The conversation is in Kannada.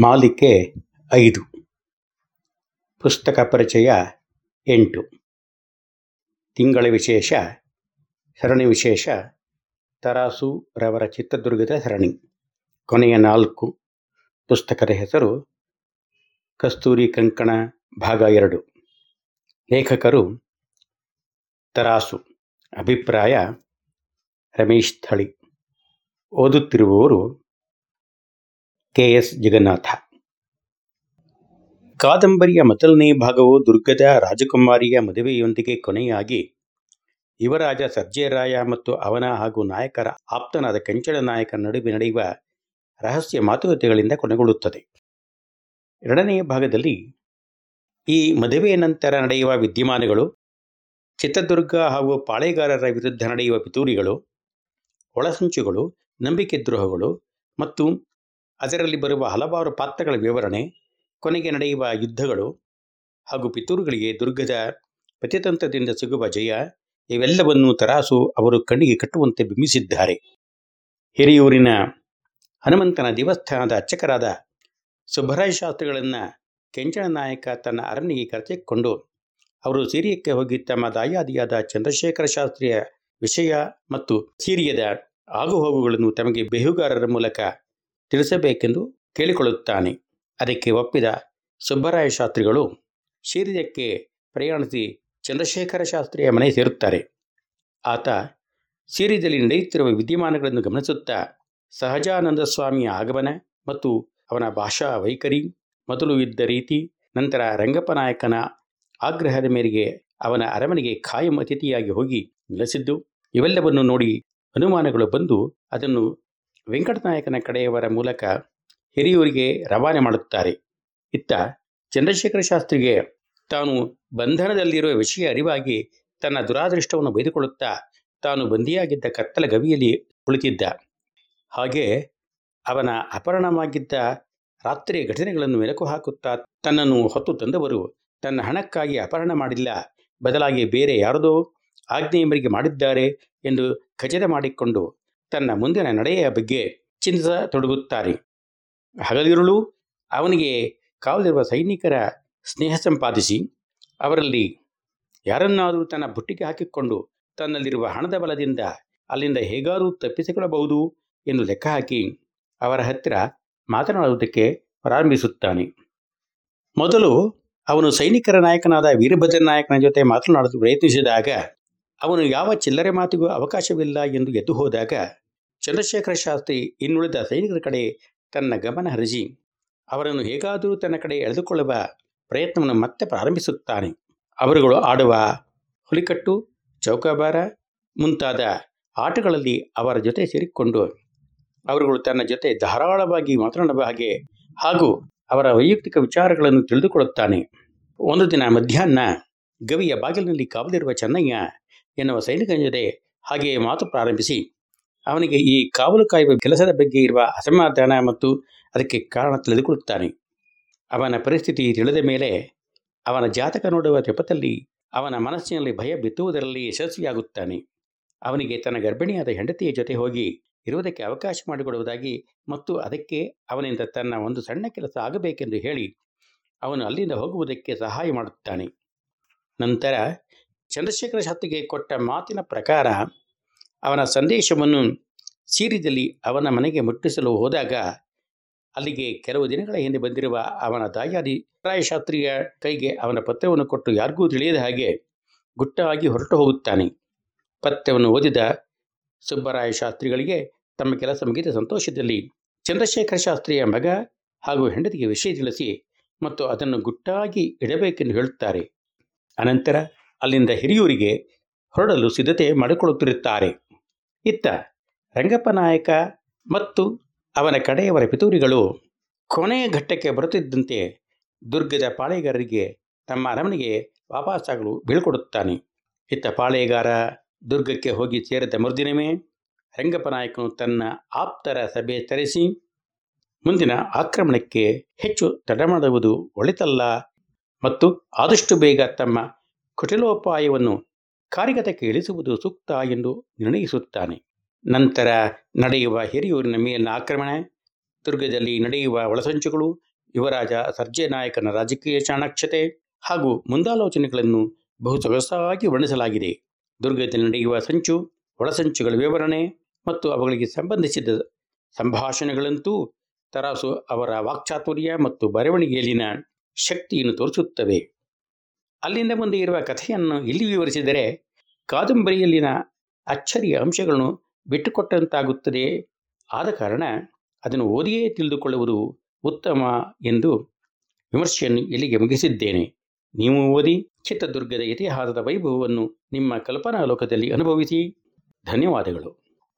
ಮಾಲಿಕೆ ಐದು. ಪುಸ್ತಕ ಪರಿಚಯ ಎಂಟು. ತಿಂಗಳ ವಿಶೇಷ, ಸರಣಿ ವಿಶೇಷ, ತರಾಸು ರವರ ಚಿತ್ರದುರ್ಗದ ಸರಣಿ. ಕೊನೆಯ ನಾಲ್ಕು ಪುಸ್ತಕದ ಹೆಸರು ಕಸ್ತೂರಿ ಕಂಕಣ ಭಾಗ ಎರಡು. ಲೇಖಕರು ತರಾಸು, ಅಭಿಪ್ರಾಯ ರಮೇಶ್ ಥಳಿ. ಓದುತ್ತಿರುವವರು ಕೆ ಎಸ್ ಜಗನ್ನಾಥ. ಕಾದಂಬರಿಯ ಮೊದಲನೇ ಭಾಗವು ದುರ್ಗದ ರಾಜಕುಮಾರಿಯ ಮದುವೆಯೊಂದಿಗೆ ಕೊನೆಯಾಗಿ ಯುವರಾಜ ಸರ್ಜೇರಾಯ ಮತ್ತು ಅವನ ಹಾಗೂ ನಾಯಕರ ಆಪ್ತನಾದ ಕೆಂಚಳ ನಾಯಕನ ನಡುವೆ ನಡೆಯುವ ರಹಸ್ಯ ಮಾತುಕತೆಗಳಿಂದ ಕೊನೆಗೊಳ್ಳುತ್ತದೆ. ಎರಡನೆಯ ಭಾಗದಲ್ಲಿ ಈ ಮದುವೆಯ ನಂತರ ನಡೆಯುವ ವಿದ್ಯಮಾನಗಳು, ಚಿತ್ರದುರ್ಗ ಹಾಗೂ ಪಾಳೆಗಾರರ ವಿರುದ್ಧ ನಡೆಯುವ ಪಿತೂರಿಗಳು, ಒಳಸಂಚುಗಳು, ನಂಬಿಕೆ ದ್ರೋಹಗಳು ಮತ್ತು ಅದರಲ್ಲಿ ಬರುವ ಹಲವಾರು ಪಾತ್ರಗಳ ವಿವರಣೆ, ಕೊನೆಗೆ ನಡೆಯುವ ಯುದ್ಧಗಳು ಹಾಗೂ ಪಿತೂರುಗಳಿಗೆ ದುರ್ಗದ ಪತಿತಂತ್ರದಿಂದ ಸಿಗುವ ಜಯ, ಇವೆಲ್ಲವನ್ನು ತರಾಸು ಅವರು ಕಣ್ಣಿಗೆ ಕಟ್ಟುವಂತೆ ಬಿಂಬಿಸಿದ್ದಾರೆ. ಹಿರಿಯೂರಿನ ಹನುಮಂತನ ದೇವಸ್ಥಾನದ ಅರ್ಚಕರಾದ ಸುಬ್ಬರಾಯ ಶಾಸ್ತ್ರಿಗಳನ್ನು ಕೆಂಚಣ ನಾಯಕ ತನ್ನ ಅರಣ್ಯಗೆ ಕರೆಸಿಕೊಂಡು ಅವರು ಸಿರಿಯಕ್ಕೆ ಹೋಗಿ ತಮ್ಮ ದಾಯಾದಿಯಾದ ಚಂದ್ರಶೇಖರ ಶಾಸ್ತ್ರಿಯ ವಿಷಯ ಮತ್ತು ಸಿರಿಯದ ಆಗುಹೋಗುಗಳನ್ನು ತಮಗೆ ಬೇಹುಗಾರರ ಮೂಲಕ ತಿಳಿಸಬೇಕೆಂದು ಕೇಳಿಕೊಳ್ಳುತ್ತಾನೆ. ಅದಕ್ಕೆ ಒಪ್ಪಿದ ಸುಬ್ಬರಾಯ ಶಾಸ್ತ್ರಿಗಳು, ಶೀರ್ಯಕ್ಕೆ ಪ್ರಯಾಣಿಸಿ ಚಂದ್ರಶೇಖರ ಶಾಸ್ತ್ರಿಯ ಮನೆ ಸೇರುತ್ತಾರೆ. ಆತ ಸೀರಿಯದಲ್ಲಿ ನಡೆಯುತ್ತಿರುವ ವಿದ್ಯಮಾನಗಳನ್ನು ಗಮನಿಸುತ್ತಾ ಸಹಜಾನಂದ ಸ್ವಾಮಿಯ ಆಗಮನ ಮತ್ತು ಅವನ ಭಾಷಾ ವೈಖರಿ, ಮೊದಲು ಇದ್ದ ರೀತಿ, ನಂತರ ರಂಗಪ್ಪ ನಾಯಕನ ಆಗ್ರಹದ ಮೇರೆಗೆ ಅವನ ಅರಮನೆಗೆ ಖಾಯಂ ಅತಿಥಿಯಾಗಿ ಹೋಗಿ ನೆಲೆಸಿದ್ದು, ಇವೆಲ್ಲವನ್ನು ನೋಡಿ ಅನುಮಾನಗಳು ಬಂದು ಅದನ್ನು ವೆಂಕಟನಾಯಕನ ಕಡೆಯವರ ಮೂಲಕ ಹಿರಿಯೂರಿಗೆ ರವಾನೆ ಮಾಡುತ್ತಾರೆ. ಇತ್ತ ಚಂದ್ರಶೇಖರ ಶಾಸ್ತ್ರಿಗೆ ತಾನು ಬಂಧನದಲ್ಲಿರುವ ವಿಷಯ ಅರಿವಾಗಿ ತನ್ನ ದುರಾದೃಷ್ಟವನ್ನು ಬೈದುಕೊಳ್ಳುತ್ತಾ ತಾನು ಬಂದಿಯಾಗಿದ್ದ ಕತ್ತಲ ಗವಿಯಲ್ಲಿ ಕುಳಿತಿದ್ದ. ಹಾಗೆ ಅವನ ಅಪಹರಣವಾಗಿದ್ದ ರಾತ್ರಿಯ ಘಟನೆಗಳನ್ನು ಮೆಲುಕು ಹಾಕುತ್ತಾ ತನ್ನನ್ನು ಹೊತ್ತು ತಂದವರು ತನ್ನ ಹಣಕ್ಕಾಗಿ ಅಪಹರಣ ಮಾಡಿಲ್ಲ, ಬದಲಾಗಿ ಬೇರೆ ಯಾರದೋ ಆಜ್ಞೆಯ ಮಾಡಿದ್ದಾರೆ ಎಂದು ಖಚಿತ ಮಾಡಿಕೊಂಡು ತನ್ನ ಮುಂದಿನ ನಡೆಯ ಬಗ್ಗೆ ಚಿಂತಿಸತೊಡಗುತ್ತಾರೆ ಹಗಲಿರುಳು ಅವನಿಗೆ ಕಾವಲಿರುವ ಸೈನಿಕರ ಸ್ನೇಹ ಸಂಪಾದಿಸಿ, ಅವರಲ್ಲಿ ಯಾರನ್ನಾದರೂ ತನ್ನ ಬುಟ್ಟಿಗೆ ಹಾಕಿಕೊಂಡು ತನ್ನಲ್ಲಿರುವ ಹಣದ ಬಲದಿಂದ ಅಲ್ಲಿಂದ ಹೇಗಾದರೂ ತಪ್ಪಿಸಿಕೊಳ್ಳಬಹುದು ಎಂದು ಲೆಕ್ಕ ಹಾಕಿ ಅವರ ಹತ್ತಿರ ಮಾತನಾಡುವುದಕ್ಕೆ ಪ್ರಾರಂಭಿಸುತ್ತಾನೆ. ಮೊದಲು ಅವನು ಸೈನಿಕರ ನಾಯಕನಾದ ವೀರಭದ್ರ ನಾಯಕನ ಜೊತೆ ಮಾತನಾಡಲು ಪ್ರಯತ್ನಿಸಿದಾಗ ಅವನು ಯಾವ ಚಿಲ್ಲರೆ ಮಾತಿಗೂ ಅವಕಾಶವಿಲ್ಲ ಎಂದು ಎದ್ದು ಹೋದಾಗ ಚಂದ್ರಶೇಖರ ಶಾಸ್ತ್ರಿ ಇನ್ನುಳಿದ ಸೈನಿಕರ ಕಡೆ ತನ್ನ ಗಮನ ಹರಿಸಿ, ಅವರನ್ನು ಹೇಗಾದರೂ ತನ್ನ ಕಡೆ ಎಳೆದುಕೊಳ್ಳುವ ಪ್ರಯತ್ನವನ್ನು ಮತ್ತೆ ಪ್ರಾರಂಭಿಸುತ್ತಾನೆ. ಅವರುಗಳು ಆಡುವ ಹುಲಿಕಟ್ಟು, ಚೌಕಾಬಾರ ಮುಂತಾದ ಆಟಗಳಲ್ಲಿ ಅವರ ಜೊತೆ ಸೇರಿಕೊಂಡು, ಅವರುಗಳು ತನ್ನ ಜೊತೆ ಧಾರಾಳವಾಗಿ ಮಾತನಾಡುವ ಹಾಗೆ ಹಾಗೂ ಅವರ ವೈಯಕ್ತಿಕ ವಿಚಾರಗಳನ್ನು ತಿಳಿದುಕೊಳ್ಳುತ್ತಾನೆ. ಒಂದು ದಿನ ಮಧ್ಯಾಹ್ನ ಗವಿಯ ಬಾಗಿಲಿನಲ್ಲಿ ಕಾವಲಿರುವ ಚೆನ್ನಯ್ಯ ಎನ್ನುವ ಸೈನಿಕನ ಜೊತೆ ಹಾಗೆಯೇ ಮಾತು ಪ್ರಾರಂಭಿಸಿ ಅವನಿಗೆ ಈ ಕಾವಲು ಕಾಯುವ ಕೆಲಸದ ಬಗ್ಗೆ ಇರುವ ಅಸಮಾಧಾನ ಮತ್ತು ಅದಕ್ಕೆ ಕಾರಣ ತಿಳಿದುಕೊಳ್ಳುತ್ತಾನೆ. ಅವನ ಪರಿಸ್ಥಿತಿ ತಿಳಿದ ಮೇಲೆ ಅವನ ಜಾತಕ ನೋಡುವ ತೆಪದಲ್ಲಿ ಅವನ ಮನಸ್ಸಿನಲ್ಲಿ ಭಯ ಬಿತ್ತುವುದರಲ್ಲಿ ಯಶಸ್ವಿಯಾಗುತ್ತಾನೆ. ಅವನಿಗೆ ತನ್ನ ಗರ್ಭಿಣಿಯಾದ ಹೆಂಡತಿಯ ಜೊತೆ ಹೋಗಿ ಇರುವುದಕ್ಕೆ ಅವಕಾಶ ಮಾಡಿಕೊಡುವುದಾಗಿ ಮತ್ತು ಅದಕ್ಕೆ ಅವನಿಂದ ತನ್ನ ಒಂದು ಸಣ್ಣ ಕೆಲಸ ಆಗಬೇಕೆಂದು ಹೇಳಿ ಅವನು ಅಲ್ಲಿಂದ ಹೋಗುವುದಕ್ಕೆ ಸಹಾಯ ಮಾಡುತ್ತಾನೆ. ನಂತರ ಚಂದ್ರಶೇಖರ ಶಾಸ್ತ್ರಿಗೆ ಕೊಟ್ಟ ಮಾತಿನ ಪ್ರಕಾರ ಅವನ ಸಂದೇಶವನ್ನು ಸೀರಿದಲ್ಲಿ ಅವನ ಮನೆಗೆ ಮುಟ್ಟಿಸಲು ಹೋದಾಗ ಅಲ್ಲಿಗೆ ಕೆಲವು ದಿನಗಳ ಹಿಂದೆ ಬಂದಿರುವ ಅವನ ತಾಯಾದಿ ರಾಯಶಾಸ್ತ್ರಿಯ ಕೈಗೆ ಅವನ ಪತ್ರವನ್ನು ಕೊಟ್ಟು ಯಾರಿಗೂ ತಿಳಿಯದ ಹಾಗೆ ಗುಟ್ಟಾಗಿ ಹೊರಟು ಹೋಗುತ್ತಾನೆ. ಪತ್ರವನ್ನು ಓದಿದ ಸುಬ್ಬರಾಯ ಶಾಸ್ತ್ರಿಗಳಿಗೆ ತಮ್ಮ ಕೆಲಸ ಮುಗಿದ ಸಂತೋಷದಲ್ಲಿ ಚಂದ್ರಶೇಖರ ಶಾಸ್ತ್ರಿಯ ಮಗ ಹಾಗೂ ಹೆಂಡತಿಗೆ ವಿಷಯ ತಿಳಿಸಿ ಮತ್ತು ಅದನ್ನು ಗುಟ್ಟಾಗಿ ಇಡಬೇಕೆಂದು ಹೇಳುತ್ತಾರೆ. ಅನಂತರ ಅಲ್ಲಿಂದ ಹಿರಿಯೂರಿಗೆ ಹೊರಡಲು ಸಿದ್ಧತೆ ಮಾಡಿಕೊಳ್ಳುತ್ತಿರುತ್ತಾರೆ. ಇತ್ತ ರಂಗಪ್ಪನಾಯಕ ಮತ್ತು ಅವನ ಕಡೆಯವರ ಪಿತೂರಿಗಳು ಕೊನೆಯ ಘಟ್ಟಕ್ಕೆ ಬರುತ್ತಿದ್ದಂತೆ ದುರ್ಗದ ಪಾಳೆಗಾರರಿಗೆ ತಮ್ಮ ಅರಮನೆಗೆ ವಾಪಸ್ಸಾಗಲು ಬೀಳ್ಕೊಡುತ್ತಾನೆ. ಇತ್ತ ಪಾಳೆಗಾರ ದುರ್ಗಕ್ಕೆ ಹೋಗಿ ಸೇರಿದ ಮರುದಿನವೇ ರಂಗಪ್ಪನಾಯಕನು ತನ್ನ ಆಪ್ತರ ಸಭೆ ತರಿಸಿ ಮುಂದಿನ ಆಕ್ರಮಣಕ್ಕೆ ಹೆಚ್ಚು ತಡ ಮಾಡುವುದು ಒಳಿತಲ್ಲ ಮತ್ತು ಆದಷ್ಟು ಬೇಗ ತಮ್ಮ ಕುಟಿಲೋಪಾಯವನ್ನು ಕಾರ್ಯಗತಕ್ಕೆ ಇಳಿಸುವುದು ಸೂಕ್ತ ಎಂದು ನಿರ್ಣಯಿಸುತ್ತಾನೆ. ನಂತರ ನಡೆಯುವ ಹಿರಿಯೂರಿನ ಮೇಲಿನ ಆಕ್ರಮಣ, ದುರ್ಗದಲ್ಲಿ ನಡೆಯುವ ಒಳಸಂಚುಗಳು, ಯುವರಾಜ ಸರ್ಜೆ ನಾಯಕನ ರಾಜಕೀಯ ಚಾಣಾಕ್ಷತೆ ಹಾಗೂ ಮುಂದಾಲೋಚನೆಗಳನ್ನು ಬಹು ಸೊಗಸಾಗಿ ವರ್ಣಿಸಲಾಗಿದೆ. ದುರ್ಗದಲ್ಲಿ ನಡೆಯುವ ಸಂಚು, ಒಳಸಂಚುಗಳ ವಿವರಣೆ ಮತ್ತು ಅವುಗಳಿಗೆ ಸಂಬಂಧಿಸಿದ ಸಂಭಾಷಣೆಗಳಂತೂ ತರಾಸು ಅವರ ವಾಕ್ಚಾತುರ್ಯ ಮತ್ತು ಬರವಣಿಗೆಯಲ್ಲಿನ ಶಕ್ತಿಯನ್ನು ತೋರಿಸುತ್ತವೆ. ಅಲ್ಲಿಂದ ಮುಂದೆ ಇರುವ ಕಥೆಯನ್ನು ಇಲ್ಲಿ ವಿವರಿಸಿದರೆ ಕಾದಂಬರಿಯಲ್ಲಿನ ಅಚ್ಚರಿಯ ಅಂಶಗಳನ್ನು ಬಿಟ್ಟುಕೊಟ್ಟಂತಾಗುತ್ತದೆ. ಆದ ಕಾರಣ ಅದನ್ನು ಓದಿಯೇ ತಿಳಿದುಕೊಳ್ಳುವುದು ಉತ್ತಮ ಎಂದು ವಿಮರ್ಶೆಯನ್ನು ಇಲ್ಲಿಗೆ ಮುಗಿಸಿದ್ದೇನೆ. ನೀವು ಓದಿ ಚಿತ್ರದುರ್ಗದ ಇತಿಹಾಸದ ವೈಭವವನ್ನು ನಿಮ್ಮ ಕಲ್ಪನಾ ಲೋಕದಲ್ಲಿ ಅನುಭವಿಸಿ. ಧನ್ಯವಾದಗಳು.